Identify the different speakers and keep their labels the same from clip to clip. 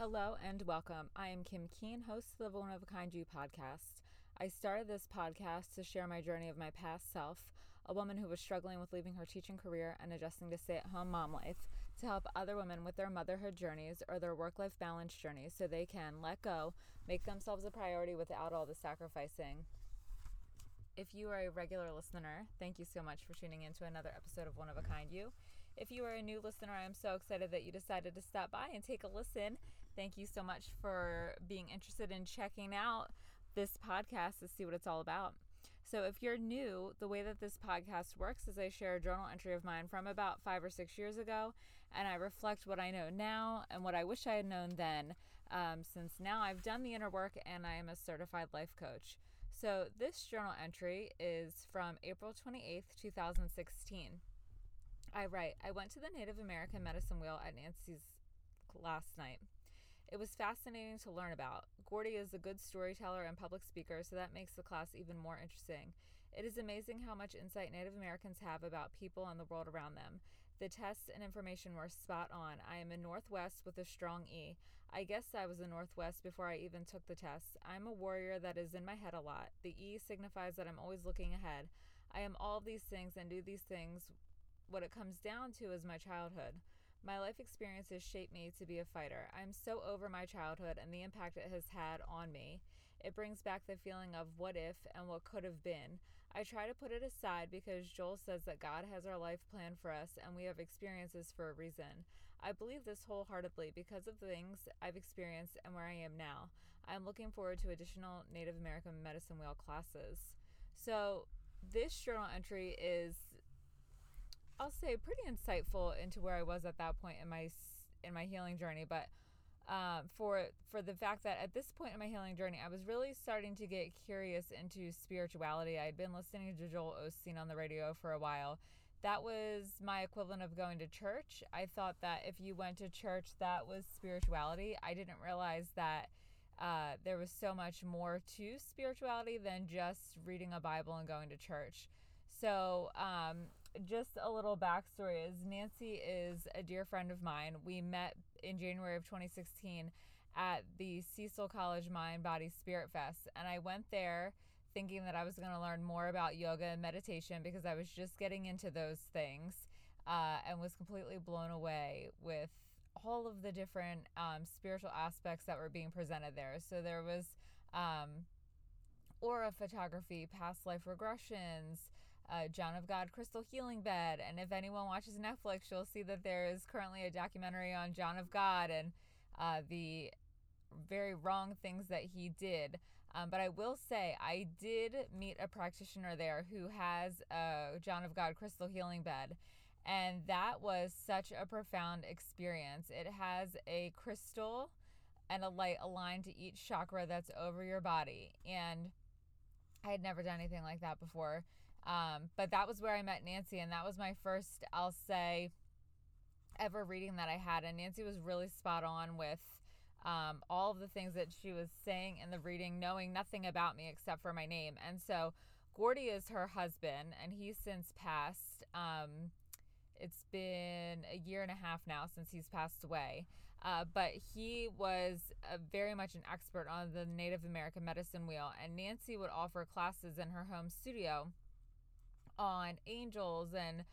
Speaker 1: Hello and welcome. I am Kim Keen, host of the One of a Kind You podcast. I started this podcast to share my journey of my past self, a woman who was struggling with leaving her teaching career and adjusting to stay at home mom life, to help other women with their motherhood journeys or their work life balance journeys so they can let go, make themselves a priority without all the sacrificing. If you are a regular listener, thank you so much for tuning in to another episode of One of a Kind You. If you are a new listener, I am so excited that you decided to stop by and take a listen. Thank you so much for being interested in checking out this podcast to see what it's all about. So, if you're new, the way that this podcast works is I share a journal entry of mine from about five or six years ago, and I reflect what I know now and what I wish I had known then, um, since now I've done the inner work and I am a certified life coach. So, this journal entry is from April 28th, 2016. I write, I went to the Native American medicine wheel at Nancy's last night. It was fascinating to learn about. Gordy is a good storyteller and public speaker, so that makes the class even more interesting. It is amazing how much insight Native Americans have about people and the world around them. The tests and information were spot on. I am a Northwest with a strong E. I guess I was a Northwest before I even took the test. I'm a warrior that is in my head a lot. The E signifies that I'm always looking ahead. I am all these things and do these things what it comes down to is my childhood. My life experiences shaped me to be a fighter. I'm so over my childhood and the impact it has had on me. It brings back the feeling of what if and what could have been. I try to put it aside because Joel says that God has our life planned for us and we have experiences for a reason. I believe this wholeheartedly because of the things I've experienced and where I am now. I am looking forward to additional Native American medicine wheel classes. So, this journal entry is I'll say pretty insightful into where I was at that point in my in my healing journey, but um, for for the fact that at this point in my healing journey, I was really starting to get curious into spirituality. I had been listening to Joel Osteen on the radio for a while. That was my equivalent of going to church. I thought that if you went to church, that was spirituality. I didn't realize that uh, there was so much more to spirituality than just reading a Bible and going to church. So, um, just a little backstory is Nancy is a dear friend of mine. We met in January of 2016 at the Cecil College Mind Body Spirit Fest, and I went there thinking that I was going to learn more about yoga and meditation because I was just getting into those things uh, and was completely blown away with all of the different um, spiritual aspects that were being presented there. So there was um, aura photography, past life regressions, uh, John of God Crystal Healing Bed. And if anyone watches Netflix, you'll see that there is currently a documentary on John of God and uh, the very wrong things that he did. Um, but I will say, I did meet a practitioner there who has a John of God Crystal Healing Bed. And that was such a profound experience. It has a crystal and a light aligned to each chakra that's over your body. And I had never done anything like that before. Um, but that was where I met Nancy, and that was my first, I'll say, ever reading that I had. And Nancy was really spot on with um, all of the things that she was saying in the reading, knowing nothing about me except for my name. And so Gordy is her husband, and he's since passed. Um, it's been a year and a half now since he's passed away. Uh, but he was very much an expert on the Native American medicine wheel, and Nancy would offer classes in her home studio on angels and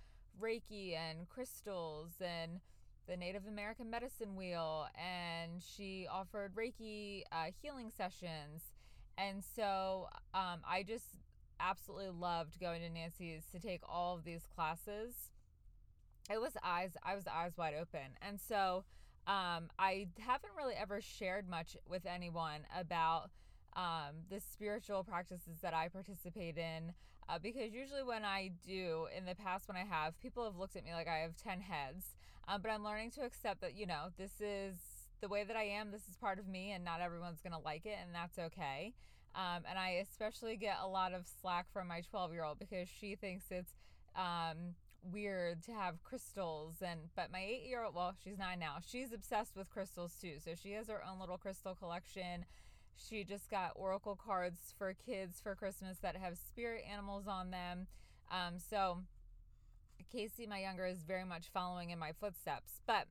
Speaker 1: Reiki and crystals and the Native American medicine wheel. And she offered Reiki uh, healing sessions. And so um, I just absolutely loved going to Nancy's to take all of these classes. It was eyes, I was eyes wide open. And so um, I haven't really ever shared much with anyone about um, the spiritual practices that I participate in. Uh, because usually, when I do, in the past, when I have, people have looked at me like I have 10 heads. Um, but I'm learning to accept that, you know, this is the way that I am. This is part of me, and not everyone's to like it, and that's okay. Um, and I especially get a lot of slack from my 12 year old because she thinks it's um, weird to have crystals and but my eight year old well she's nine now she's obsessed with crystals too so she has her own little crystal collection she just got oracle cards for kids for Christmas that have spirit animals on them. Um, so Casey, my younger, is very much following in my footsteps. But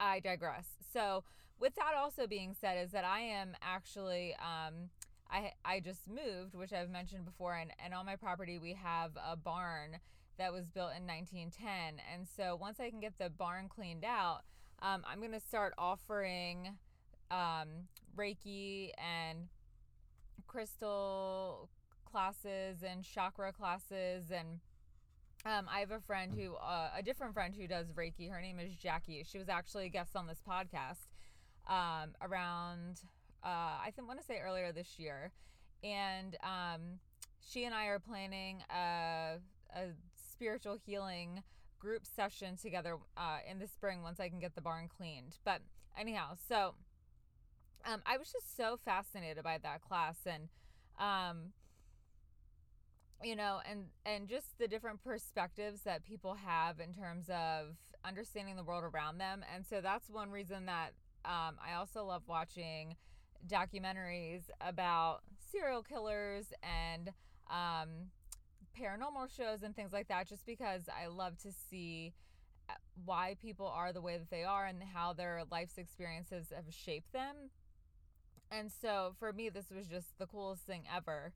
Speaker 1: I digress. So, with that also being said, is that I am actually, um, I I just moved, which I've mentioned before, and and on my property we have a barn that was built in 1910, and so once I can get the barn cleaned out, um, I'm gonna start offering um, Reiki and crystal classes and chakra classes and um, I have a friend who, uh, a different friend who does Reiki. Her name is Jackie. She was actually a guest on this podcast um, around, uh, I think, want to say earlier this year, and um, she and I are planning a, a spiritual healing group session together uh, in the spring once I can get the barn cleaned. But anyhow, so um, I was just so fascinated by that class and um, you know and and just the different perspectives that people have in terms of understanding the world around them. And so that's one reason that um, i also love watching documentaries about serial killers and um, paranormal shows and things like that just because i love to see uh, why people are the way that they are and how their life's experiences have shaped them and so for me this was just the coolest thing ever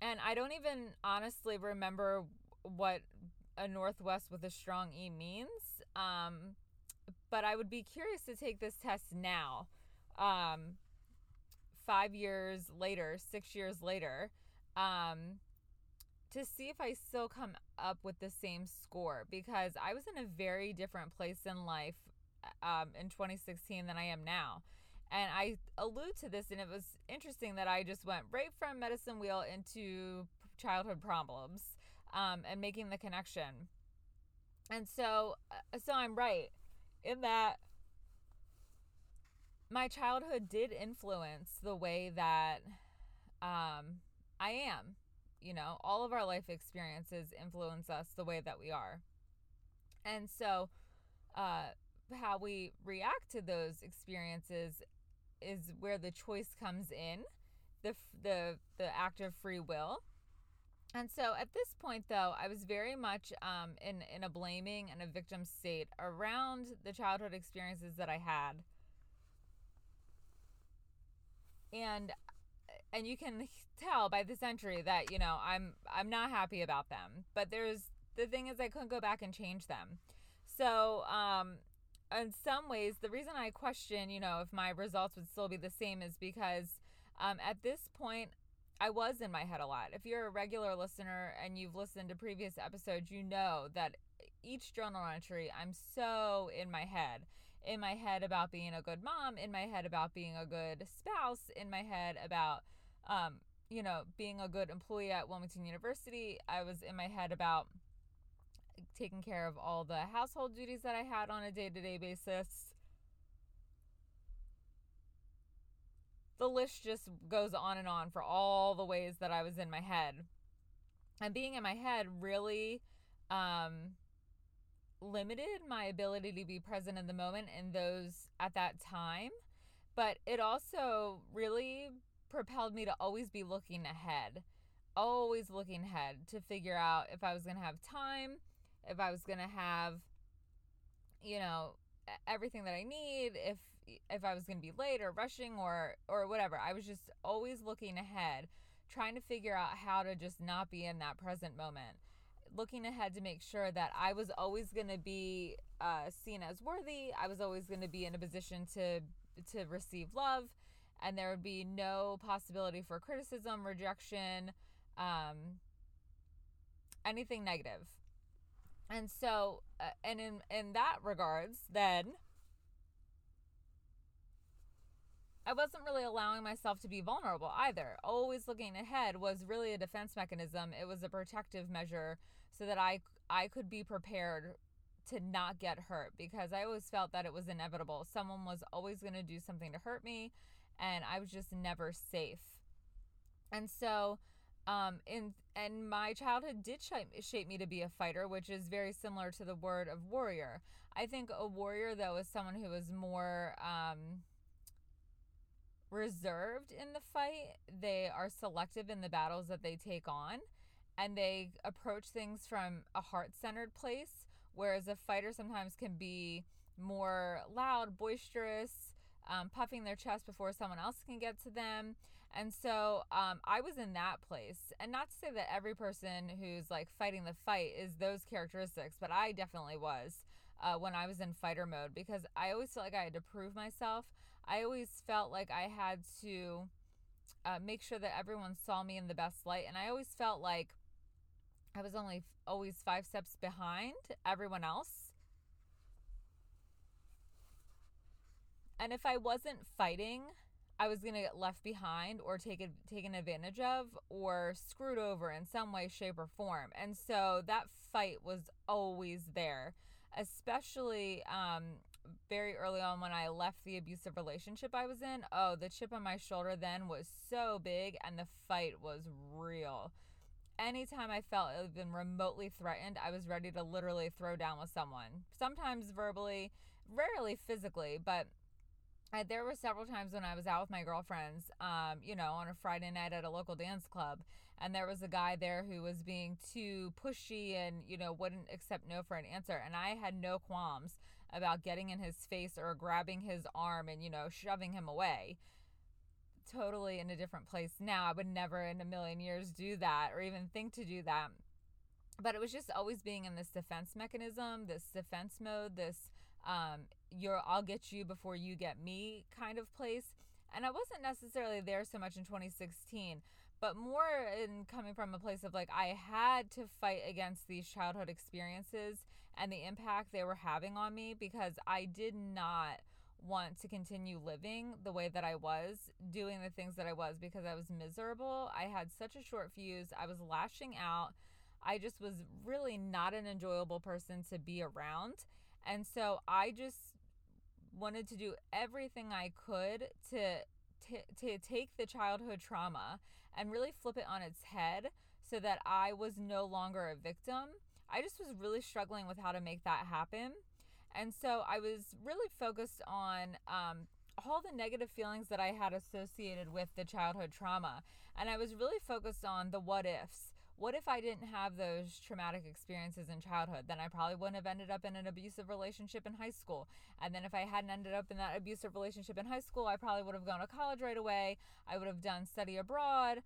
Speaker 1: and I don't even honestly remember what a Northwest with a strong E means. Um, but I would be curious to take this test now, um, five years later, six years later, um, to see if I still come up with the same score because I was in a very different place in life um, in 2016 than I am now. And I allude to this, and it was interesting that I just went right from medicine wheel into childhood problems um, and making the connection. And so, uh, so I'm right in that my childhood did influence the way that um, I am. You know, all of our life experiences influence us the way that we are. And so, uh, how we react to those experiences is where the choice comes in, the the the act of free will. And so at this point, though, I was very much um, in in a blaming and a victim state around the childhood experiences that I had, and and you can tell by this entry that you know I'm I'm not happy about them. But there's the thing is I couldn't go back and change them. So um, in some ways, the reason I question, you know, if my results would still be the same is because um, at this point, I was in my head a lot. If you're a regular listener and you've listened to previous episodes, you know that each journal entry, I'm so in my head. In my head about being a good mom, in my head about being a good spouse, in my head about, um, you know, being a good employee at Wilmington University. I was in my head about taking care of all the household duties that I had on a day to day basis. The list just goes on and on for all the ways that I was in my head. And being in my head really um, limited my ability to be present in the moment in those at that time. But it also really propelled me to always be looking ahead, always looking ahead to figure out if I was going to have time if I was going to have you know everything that I need if if I was going to be late or rushing or or whatever. I was just always looking ahead, trying to figure out how to just not be in that present moment. Looking ahead to make sure that I was always going to be uh, seen as worthy. I was always going to be in a position to to receive love, and there would be no possibility for criticism, rejection, um, anything negative. And so, uh, and in in that regards, then I wasn't really allowing myself to be vulnerable either. Always looking ahead was really a defense mechanism. It was a protective measure so that I I could be prepared to not get hurt because I always felt that it was inevitable. Someone was always going to do something to hurt me and I was just never safe. And so um, and and my childhood did shape, shape me to be a fighter, which is very similar to the word of warrior. I think a warrior, though, is someone who is more um, reserved in the fight. They are selective in the battles that they take on, and they approach things from a heart centered place. Whereas a fighter sometimes can be more loud, boisterous, um, puffing their chest before someone else can get to them. And so um, I was in that place. And not to say that every person who's like fighting the fight is those characteristics, but I definitely was uh, when I was in fighter mode because I always felt like I had to prove myself. I always felt like I had to uh, make sure that everyone saw me in the best light. And I always felt like I was only f- always five steps behind everyone else. And if I wasn't fighting, I was going to get left behind or taken taken advantage of or screwed over in some way shape or form. And so that fight was always there, especially um, very early on when I left the abusive relationship I was in. Oh, the chip on my shoulder then was so big and the fight was real. Anytime I felt even remotely threatened, I was ready to literally throw down with someone. Sometimes verbally, rarely physically, but I, there were several times when I was out with my girlfriends, um, you know, on a Friday night at a local dance club, and there was a guy there who was being too pushy and, you know, wouldn't accept no for an answer. And I had no qualms about getting in his face or grabbing his arm and, you know, shoving him away. Totally in a different place now. I would never in a million years do that or even think to do that. But it was just always being in this defense mechanism, this defense mode, this um, you're I'll get you before you get me kind of place. And I wasn't necessarily there so much in 2016, but more in coming from a place of like I had to fight against these childhood experiences and the impact they were having on me because I did not want to continue living the way that I was, doing the things that I was because I was miserable. I had such a short fuse. I was lashing out. I just was really not an enjoyable person to be around. And so I just wanted to do everything I could to to, to take the childhood trauma and really flip it on its head so that I was no longer a victim. I just was really struggling with how to make that happen. And so I was really focused on um, all the negative feelings that I had associated with the childhood trauma. And I was really focused on the what ifs what if I didn't have those traumatic experiences in childhood? Then I probably wouldn't have ended up in an abusive relationship in high school. And then if I hadn't ended up in that abusive relationship in high school, I probably would have gone to college right away. I would have done study abroad.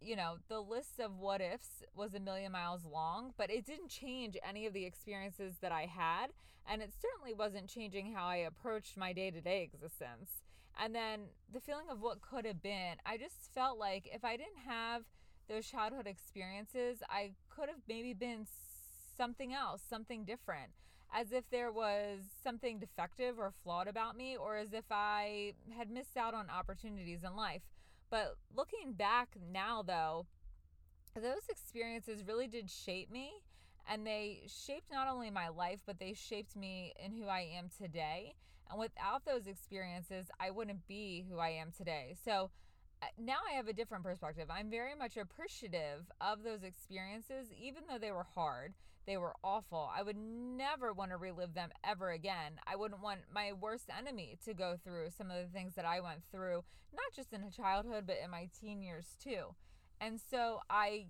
Speaker 1: You know, the list of what ifs was a million miles long, but it didn't change any of the experiences that I had. And it certainly wasn't changing how I approached my day to day existence. And then the feeling of what could have been, I just felt like if I didn't have those childhood experiences, I could have maybe been something else, something different, as if there was something defective or flawed about me, or as if I had missed out on opportunities in life. But looking back now, though, those experiences really did shape me. And they shaped not only my life, but they shaped me in who I am today. And without those experiences, I wouldn't be who I am today. So now I have a different perspective. I'm very much appreciative of those experiences, even though they were hard, they were awful. I would never want to relive them ever again. I wouldn't want my worst enemy to go through some of the things that I went through, not just in childhood, but in my teen years too. And so I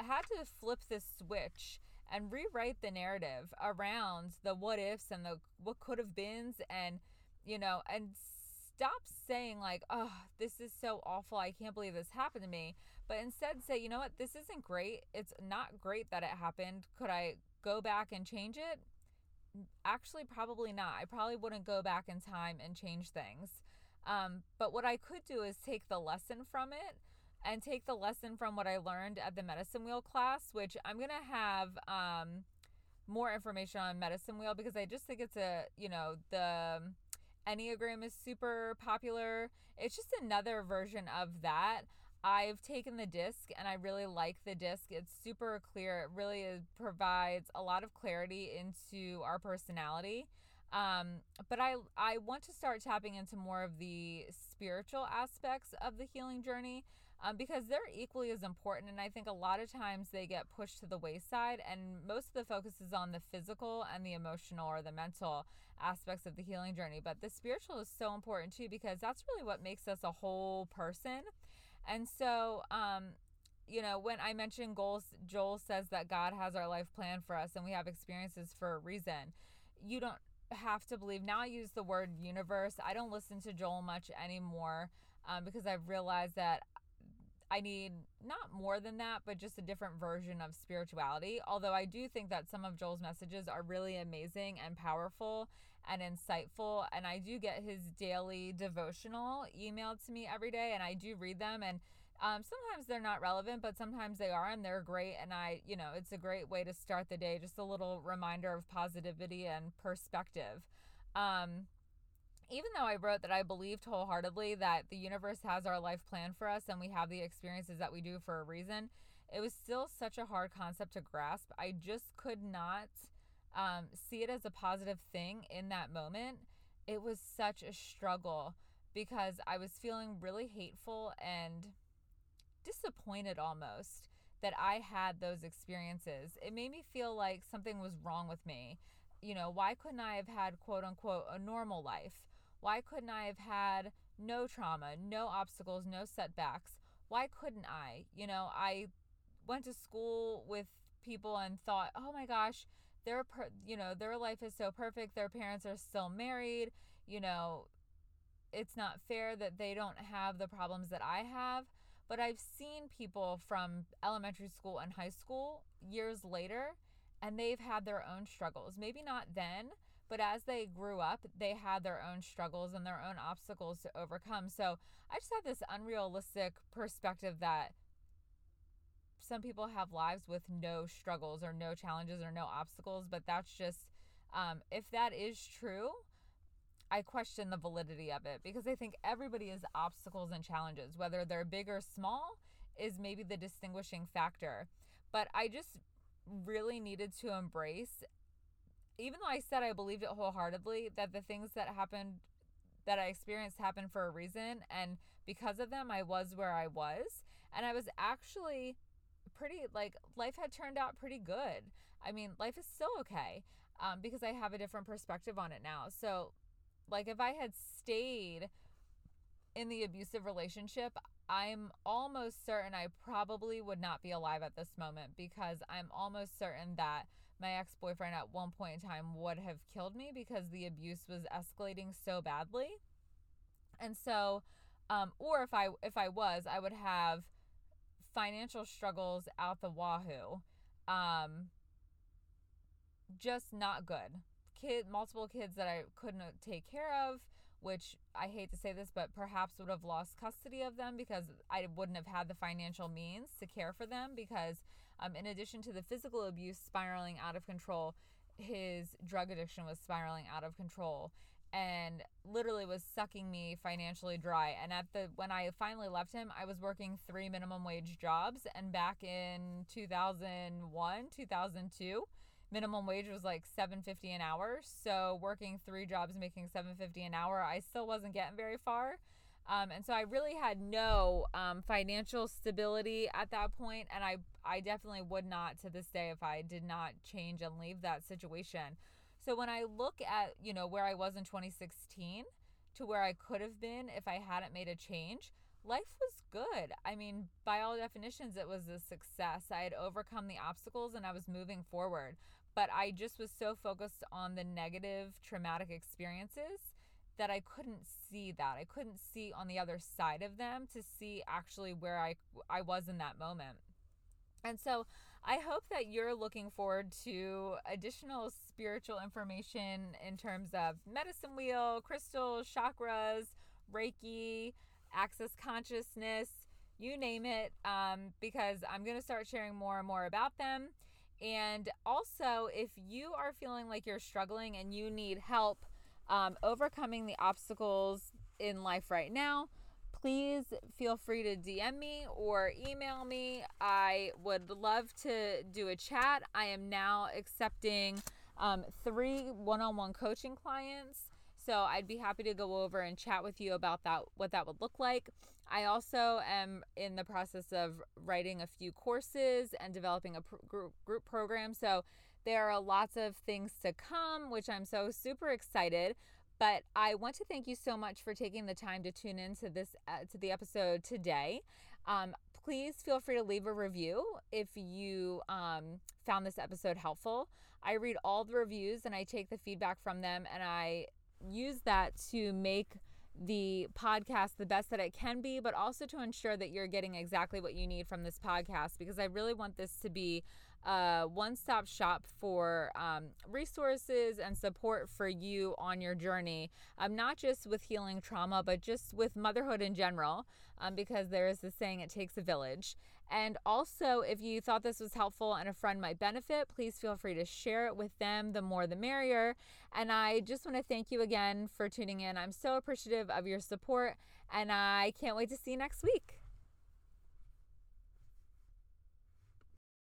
Speaker 1: had to flip this switch and rewrite the narrative around the what ifs and the what could have beens and you know and stop saying like, "Oh, this is so awful. I can't believe this happened to me." But instead say, "You know what? This isn't great. It's not great that it happened. Could I go back and change it?" Actually, probably not. I probably wouldn't go back in time and change things. Um, but what I could do is take the lesson from it and take the lesson from what I learned at the medicine wheel class, which I'm going to have um, more information on medicine wheel because I just think it's a, you know, the Enneagram is super popular. It's just another version of that. I've taken the disc and I really like the disc. It's super clear. It really is, provides a lot of clarity into our personality. Um, but I I want to start tapping into more of the spiritual aspects of the healing journey um, because they're equally as important. And I think a lot of times they get pushed to the wayside, and most of the focus is on the physical and the emotional or the mental aspects of the healing journey. But the spiritual is so important too because that's really what makes us a whole person. And so, um, you know, when I mentioned goals, Joel says that God has our life planned for us and we have experiences for a reason. You don't have to believe now I use the word universe. I don't listen to Joel much anymore um, because I've realized that I need not more than that, but just a different version of spirituality. Although I do think that some of Joel's messages are really amazing and powerful and insightful. And I do get his daily devotional emailed to me every day, and I do read them. And um, sometimes they're not relevant, but sometimes they are, and they're great. And I, you know, it's a great way to start the day. Just a little reminder of positivity and perspective. Um, even though I wrote that I believed wholeheartedly that the universe has our life planned for us and we have the experiences that we do for a reason, it was still such a hard concept to grasp. I just could not um, see it as a positive thing in that moment. It was such a struggle because I was feeling really hateful and disappointed almost that I had those experiences. It made me feel like something was wrong with me. You know, why couldn't I have had quote unquote a normal life? Why couldn't I have had no trauma, no obstacles, no setbacks? Why couldn't I? You know, I went to school with people and thought, "Oh my gosh, their per- you know, their life is so perfect. Their parents are still married, you know, it's not fair that they don't have the problems that I have." But I've seen people from elementary school and high school years later and they've had their own struggles. Maybe not then, but as they grew up, they had their own struggles and their own obstacles to overcome. So I just had this unrealistic perspective that some people have lives with no struggles or no challenges or no obstacles, but that's just, um, if that is true, I question the validity of it because I think everybody has obstacles and challenges, whether they're big or small, is maybe the distinguishing factor. But I just really needed to embrace even though I said I believed it wholeheartedly, that the things that happened, that I experienced happened for a reason. And because of them, I was where I was. And I was actually pretty, like, life had turned out pretty good. I mean, life is still okay um, because I have a different perspective on it now. So, like, if I had stayed in the abusive relationship, I'm almost certain I probably would not be alive at this moment because I'm almost certain that my ex boyfriend at one point in time would have killed me because the abuse was escalating so badly. And so, um, or if I if I was, I would have financial struggles out the wahoo. Um, just not good. Kid, multiple kids that I couldn't take care of which I hate to say this, but perhaps would have lost custody of them because I wouldn't have had the financial means to care for them. Because, um, in addition to the physical abuse spiraling out of control, his drug addiction was spiraling out of control and literally was sucking me financially dry. And at the when I finally left him, I was working three minimum wage jobs. And back in 2001, 2002, minimum wage was like 750 an hour so working three jobs making 750 an hour i still wasn't getting very far um, and so i really had no um, financial stability at that point and i i definitely would not to this day if i did not change and leave that situation so when i look at you know where i was in 2016 to where i could have been if i hadn't made a change life was good. I mean, by all definitions, it was a success. I had overcome the obstacles and I was moving forward but I just was so focused on the negative traumatic experiences that I couldn't see that. I couldn't see on the other side of them to see actually where I I was in that moment. And so I hope that you're looking forward to additional spiritual information in terms of medicine wheel, crystals, chakras, Reiki, access consciousness, you name it, um, because I'm going to start sharing more and more about them. And also, if you are feeling like you're struggling and you need help um, overcoming the obstacles in life right now, please feel free to DM me or email me. I would love to do a chat. I am now accepting um, three one on one coaching clients. So I'd be happy to go over and chat with you about that, what that would look like. I also am in the process of writing a few courses and developing a group, group program. So there are lots of things to come, which I'm so super excited. But I want to thank you so much for taking the time to tune in to this uh, to the episode today. Um, please feel free to leave a review if you um, found this episode helpful. I read all the reviews and I take the feedback from them and I use that to make the podcast the best that it can be, but also to ensure that you're getting exactly what you need from this podcast because I really want this to be a one stop shop for um, resources and support for you on your journey, um, not just with healing trauma, but just with motherhood in general, um, because there is this saying, it takes a village. And also, if you thought this was helpful and a friend might benefit, please feel free to share it with them. The more, the merrier. And I just want to thank you again for tuning in. I'm so appreciative of your support, and I can't wait to see you next week.